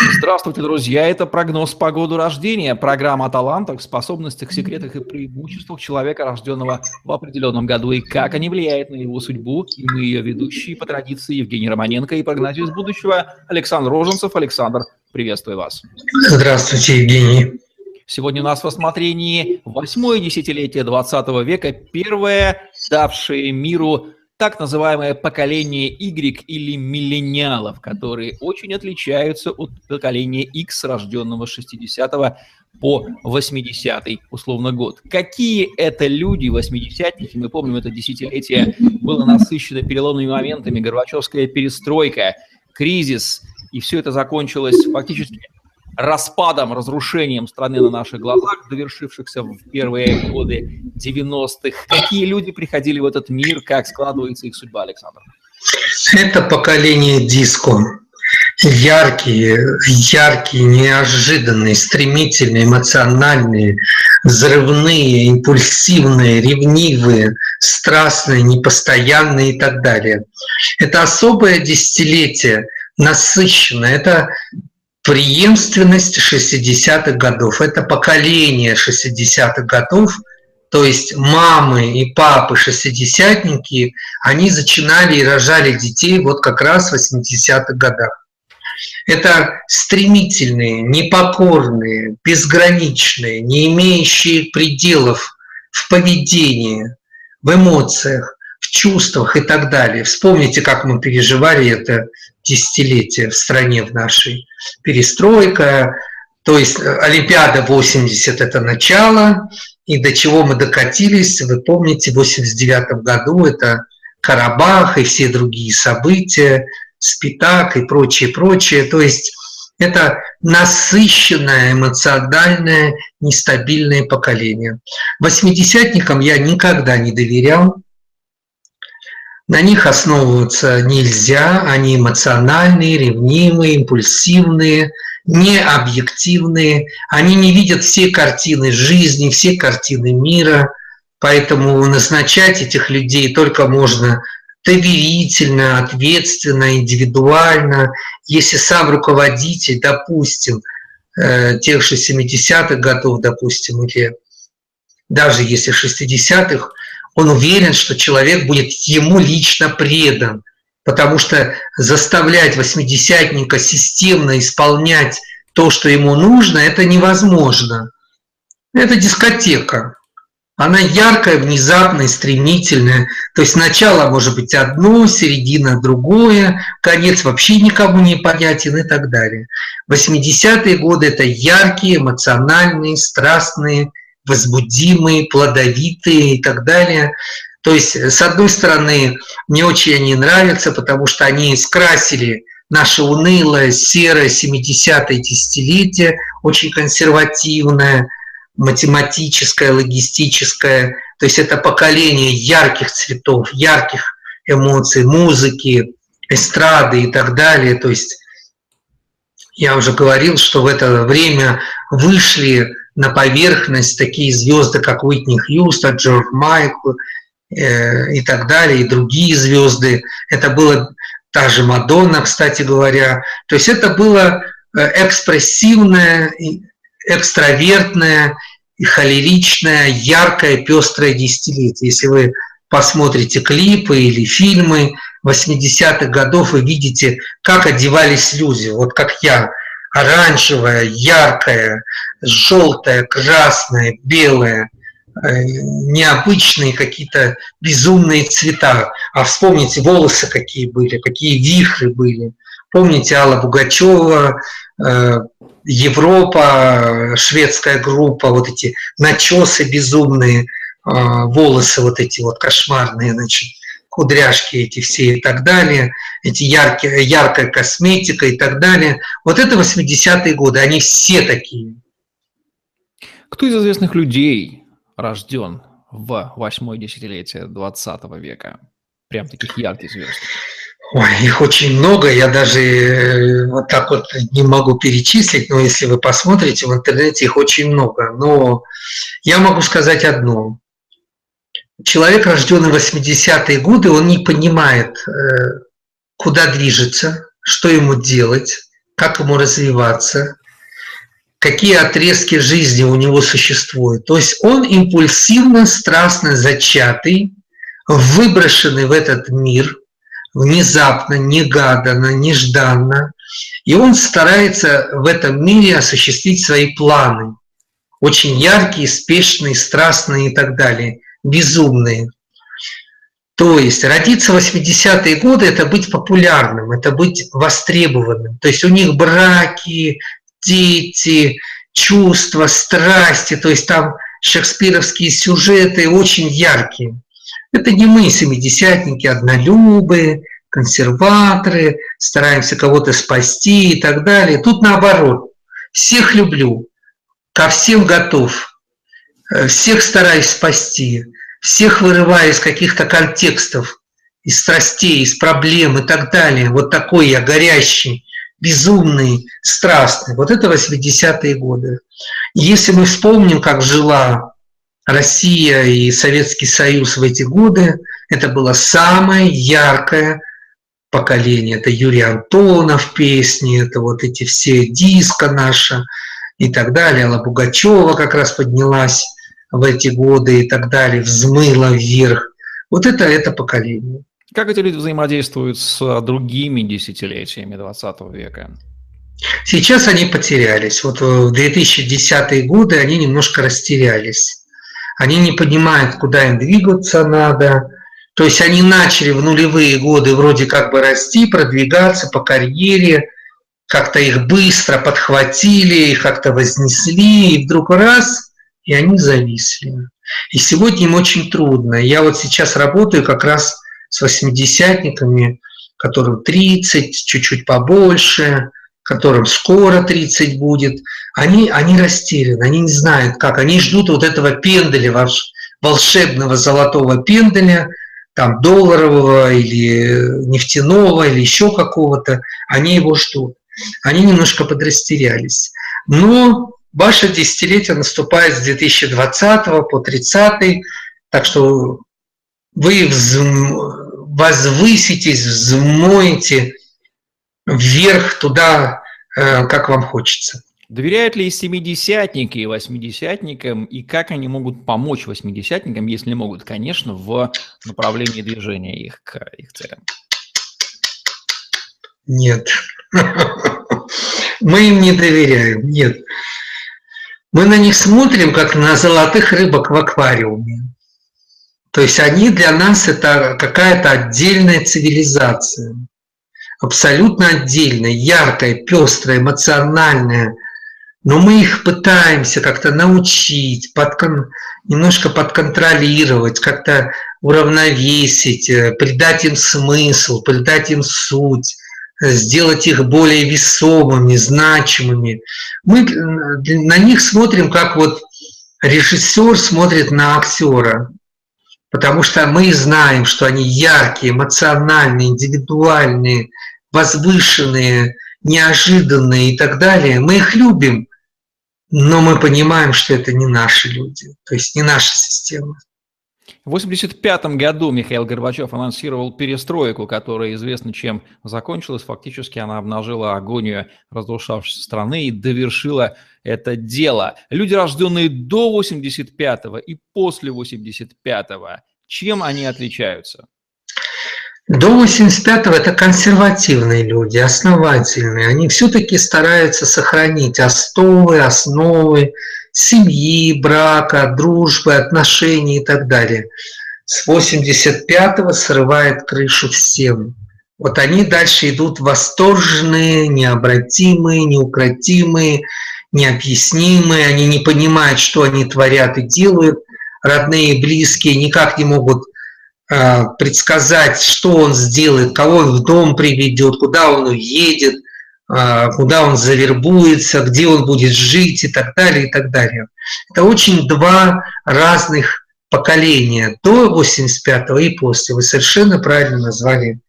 Здравствуйте, друзья! Это прогноз по году рождения. Программа о талантах, способностях, секретах и преимуществах человека, рожденного в определенном году, и как они влияют на его судьбу. И мы ее ведущие по традиции Евгений Романенко и прогноз из будущего Александр Роженцев. Александр, приветствую вас. Здравствуйте, Евгений. Сегодня у нас в осмотрении восьмое десятилетие 20 века, первое, давшее миру так называемое поколение Y или миллениалов, которые очень отличаются от поколения X, рожденного с 60 по 80 условно год. Какие это люди, 80-ники, мы помним, это десятилетие было насыщено переломными моментами, Горбачевская перестройка, кризис, и все это закончилось фактически распадом, разрушением страны на наших глазах, довершившихся в первые годы 90-х. Какие люди приходили в этот мир, как складывается их судьба, Александр? Это поколение диско. Яркие, яркие, неожиданные, стремительные, эмоциональные, взрывные, импульсивные, ревнивые, страстные, непостоянные и так далее. Это особое десятилетие, насыщенное. Это преемственность 60-х годов. Это поколение 60-х годов, то есть мамы и папы шестидесятники, они зачинали и рожали детей вот как раз в 80-х годах. Это стремительные, непокорные, безграничные, не имеющие пределов в поведении, в эмоциях, в чувствах и так далее. Вспомните, как мы переживали это десятилетие в стране в нашей. Перестройка, то есть э, Олимпиада 80 – это начало, и до чего мы докатились, вы помните, в 89 году это Карабах и все другие события, Спитак и прочее, прочее. То есть это насыщенное, эмоциональное, нестабильное поколение. Восьмидесятникам я никогда не доверял, на них основываться нельзя, они эмоциональные, ревнивые, импульсивные, необъективные, они не видят все картины жизни, все картины мира, поэтому назначать этих людей только можно доверительно, ответственно, индивидуально. Если сам руководитель, допустим, э, тех же 70-х годов, допустим, или даже если 60-х, он уверен, что человек будет ему лично предан, потому что заставлять восьмидесятника системно исполнять то, что ему нужно, это невозможно. Это дискотека. Она яркая, внезапная, стремительная. То есть начало может быть одно, середина другое, конец вообще никому не понятен и так далее. 80-е годы – это яркие, эмоциональные, страстные, возбудимые, плодовитые и так далее. То есть, с одной стороны, мне очень они нравятся, потому что они скрасили наше унылое, серое 70-е десятилетие, очень консервативное, математическое, логистическое. То есть это поколение ярких цветов, ярких эмоций, музыки, эстрады и так далее. То есть я уже говорил, что в это время вышли на поверхность такие звезды, как Уитни Хьюстон, Джордж Майкл э, и так далее, и другие звезды. Это было та же Мадонна, кстати говоря. То есть это было э, экспрессивное, экстравертное, и холеричное, яркое, пестрое десятилетие. Если вы посмотрите клипы или фильмы 80-х годов, вы видите, как одевались люди. Вот как я оранжевая, яркая, желтая, красная, белая, э, необычные какие-то безумные цвета. А вспомните, волосы какие были, какие вихры были. Помните Алла Бугачева, э, Европа, шведская группа, вот эти начесы безумные, э, волосы вот эти вот кошмарные, значит, кудряшки эти все и так далее, эти яркие, яркая косметика и так далее. Вот это 80-е годы, они все такие. Кто из известных людей рожден в восьмое десятилетие 20 века? Прям таких ярких звезд. Ой, их очень много, я даже э, вот так вот не могу перечислить, но если вы посмотрите в интернете, их очень много. Но я могу сказать одно человек, рожденный в 80-е годы, он не понимает, э, куда движется, что ему делать, как ему развиваться, какие отрезки жизни у него существуют. То есть он импульсивно, страстно зачатый, выброшенный в этот мир, внезапно, негаданно, нежданно, и он старается в этом мире осуществить свои планы, очень яркие, спешные, страстные и так далее, безумные. То есть родиться в 80-е годы – это быть популярным, это быть востребованным. То есть у них браки, дети, чувства, страсти, то есть там шекспировские сюжеты очень яркие. Это не мы, семидесятники, однолюбы, консерваторы, стараемся кого-то спасти и так далее. Тут наоборот. Всех люблю, ко всем готов, э, всех стараюсь спасти, всех вырываю из каких-то контекстов, из страстей, из проблем и так далее. Вот такой я горящий, безумный, страстный. Вот это 80-е годы. Если мы вспомним, как жила Россия и Советский Союз в эти годы, это было самое яркое поколение. Это Юрий Антонов песни, это вот эти все диска наши и так далее. Алла Пугачева как раз поднялась в эти годы и так далее, взмыла вверх. Вот это это поколение. Как эти люди взаимодействуют с другими десятилетиями 20 века? Сейчас они потерялись. Вот в 2010-е годы они немножко растерялись. Они не понимают, куда им двигаться надо. То есть они начали в нулевые годы вроде как бы расти, продвигаться по карьере, как-то их быстро подхватили, их как-то вознесли, и вдруг раз, и они зависли. И сегодня им очень трудно. Я вот сейчас работаю как раз с восьмидесятниками, которым 30, чуть-чуть побольше, которым скоро 30 будет, они, они растеряны, они не знают как, они ждут вот этого пенделя, волшебного золотого пенделя, там долларового или нефтяного или еще какого-то, они его ждут. Они немножко подрастерялись. Но ваше десятилетие наступает с 2020 по 30, так что вы возвыситесь, взмоете вверх туда, э, как вам хочется. Доверяют ли семидесятники восьмидесятникам, и как они могут помочь восьмидесятникам, если могут, конечно, в направлении движения их к их целям? Нет. Мы им не доверяем, нет. Мы на них смотрим, как на золотых рыбок в аквариуме. То есть они для нас это какая-то отдельная цивилизация, абсолютно отдельная, яркая, пестрая, эмоциональная. Но мы их пытаемся как-то научить, подкон, немножко подконтролировать, как-то уравновесить, э, придать им смысл, придать им суть, сделать их более весомыми, значимыми. Мы на них смотрим, как вот режиссер смотрит на актера потому что мы знаем, что они яркие, эмоциональные, индивидуальные, возвышенные, неожиданные и так далее. Мы их любим, но мы понимаем, что это не наши люди, то есть не наша система. В 1985 году Михаил Горбачев анонсировал перестройку, которая известно чем закончилась. Фактически она обнажила агонию разрушавшейся страны и довершила это дело. Люди, рожденные до 85 и после 85 чем они отличаются? До 85-го это консервативные люди, основательные. Они все-таки стараются сохранить основы, основы семьи, брака, дружбы, отношений и так далее. С 85-го срывает крышу всем. Вот они дальше идут восторженные, необратимые, неукротимые, необъяснимые. Они не понимают, что они творят и делают. Родные и близкие никак не могут предсказать, что он сделает, кого в дом приведет, куда он уедет, э, куда он завербуется, где он будет жить и так далее, и так далее. Это очень два разных поколения, до 85-го и после. Вы совершенно правильно назвали,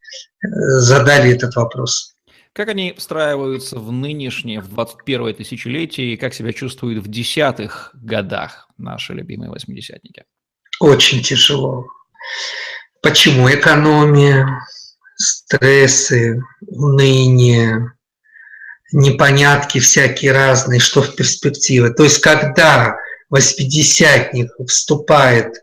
э, задали этот вопрос. Как они встраиваются в нынешнее, в 21 тысячелетие, и как себя чувствуют в десятых годах наши любимые восьмидесятники? Очень тяжело. Почему экономия, стрессы, уныние, непонятки всякие разные, что в перспективе. То есть когда восьмидесятник вступает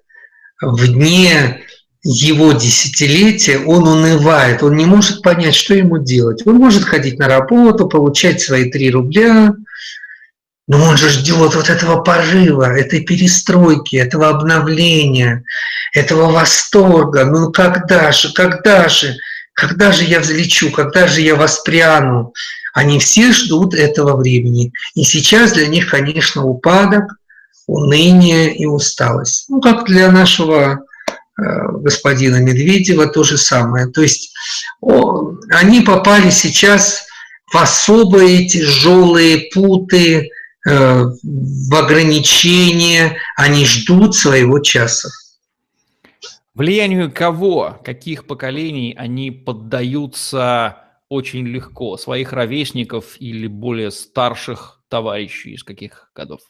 в дне его десятилетия, он унывает, он не может понять, что ему делать. Он может ходить на работу, получать свои три рубля, но он же ждет вот этого порыва, этой перестройки, этого обновления, этого восторга. Ну когда же, когда же, когда же я взлечу, когда же я воспряну? Они все ждут этого времени. И сейчас для них, конечно, упадок, уныние и усталость. Ну, как для нашего э, господина Медведева то же самое. То есть они попали сейчас в особые тяжелые путы, в ограничения, они ждут своего часа. Влиянию кого, каких поколений они поддаются очень легко? Своих ровесников или более старших товарищей из каких годов?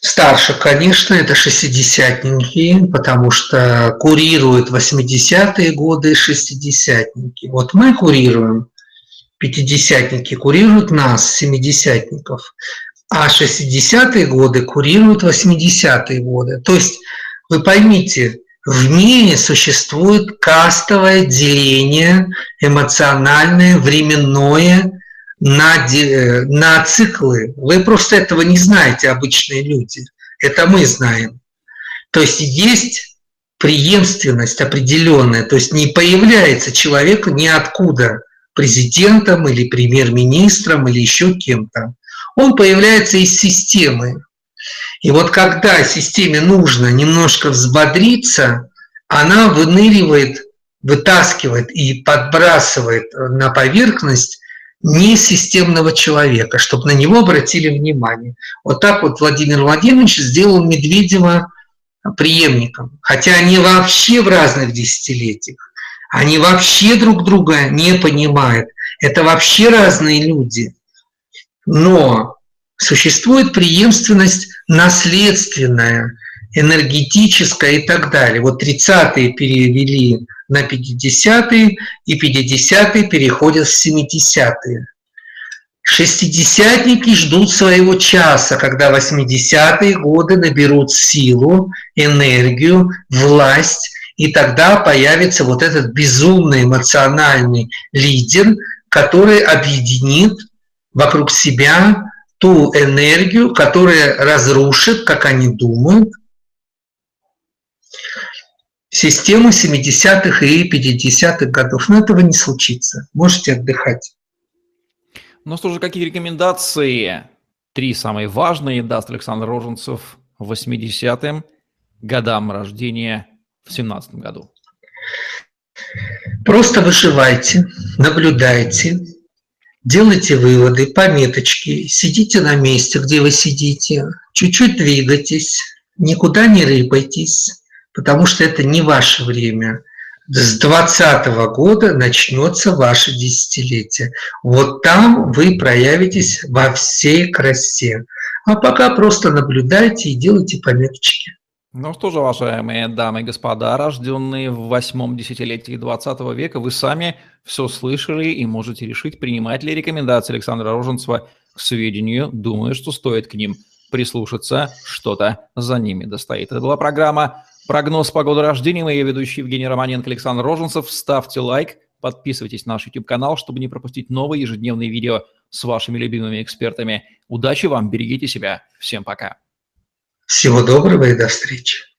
Старше, конечно, это шестидесятники, потому что курируют 80-е годы шестидесятники. Вот мы курируем пятидесятники курируют нас, семидесятников, а 60-е годы курируют 80-е годы. То есть вы поймите, в мире существует кастовое деление эмоциональное, временное на, на циклы. Вы просто этого не знаете, обычные люди. Это мы знаем. То есть есть преемственность определенная, то есть не появляется человек ниоткуда – президентом или премьер-министром или еще кем-то. Он появляется из системы. И вот когда системе нужно немножко взбодриться, она выныривает, вытаскивает и подбрасывает на поверхность несистемного человека, чтобы на него обратили внимание. Вот так вот Владимир Владимирович сделал Медведева преемником. Хотя они вообще в разных десятилетиях. Они вообще друг друга не понимают. Это вообще разные люди. Но существует преемственность наследственная, энергетическая и так далее. Вот 30-е перевели на 50-е, и 50-е переходят в 70-е. Шестидесятники ждут своего часа, когда 80-е годы наберут силу, энергию, власть и тогда появится вот этот безумный эмоциональный лидер, который объединит вокруг себя ту энергию, которая разрушит, как они думают, систему 70-х и 50-х годов. Но этого не случится. Можете отдыхать. Ну что же, какие рекомендации, три самые важные, даст Александр Роженцев 80-м годам рождения в 2017 году? Просто выживайте, наблюдайте, делайте выводы, пометочки, сидите на месте, где вы сидите, чуть-чуть двигайтесь, никуда не рыпайтесь, потому что это не ваше время. С 2020 года начнется ваше десятилетие. Вот там вы проявитесь во всей красе. А пока просто наблюдайте и делайте пометочки. Ну что же, уважаемые дамы и господа, рожденные в восьмом десятилетии 20 века, вы сами все слышали и можете решить, принимать ли рекомендации Александра Роженцева к сведению. Думаю, что стоит к ним прислушаться, что-то за ними достоит. Это была программа «Прогноз погоды рождения». Мои ведущий Евгений Романенко, Александр Роженцев. Ставьте лайк, подписывайтесь на наш YouTube-канал, чтобы не пропустить новые ежедневные видео с вашими любимыми экспертами. Удачи вам, берегите себя. Всем пока. Всего доброго и до встречи.